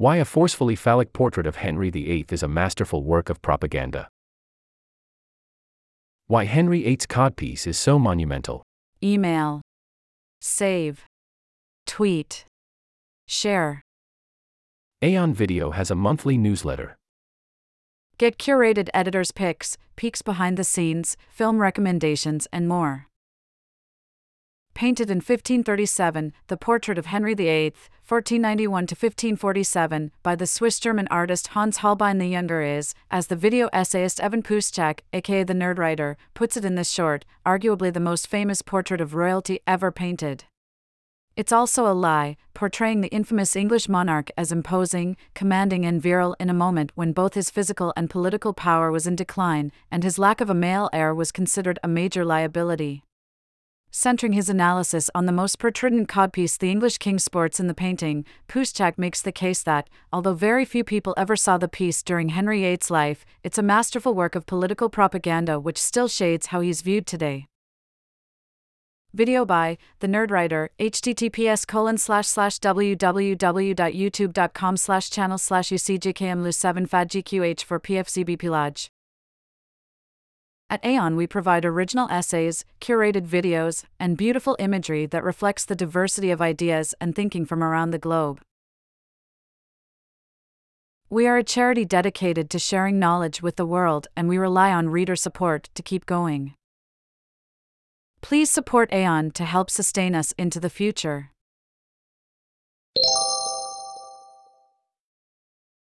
Why a forcefully phallic portrait of Henry VIII is a masterful work of propaganda. Why Henry VIII's codpiece is so monumental. Email. Save. Tweet. Share. Aeon Video has a monthly newsletter. Get curated editors' picks, peeks behind the scenes, film recommendations, and more. Painted in 1537, the portrait of Henry VIII, 1491 to 1547, by the Swiss German artist Hans Holbein the Younger is, as the video essayist Evan Puschak, aka the Nerdwriter, puts it in this short, arguably the most famous portrait of royalty ever painted. It's also a lie, portraying the infamous English monarch as imposing, commanding, and virile in a moment when both his physical and political power was in decline, and his lack of a male heir was considered a major liability. Centering his analysis on the most pertinent codpiece the English king sports in the painting, Puschak makes the case that, although very few people ever saw the piece during Henry VIII's life, it's a masterful work of political propaganda which still shades how he's viewed today. Video by The Nerdwriter, https colon slash slash www.youtube.com slash channel slash ucjkmlu7 fadgqh for pfcbp lodge. At Aeon, we provide original essays, curated videos, and beautiful imagery that reflects the diversity of ideas and thinking from around the globe. We are a charity dedicated to sharing knowledge with the world, and we rely on reader support to keep going. Please support Aeon to help sustain us into the future.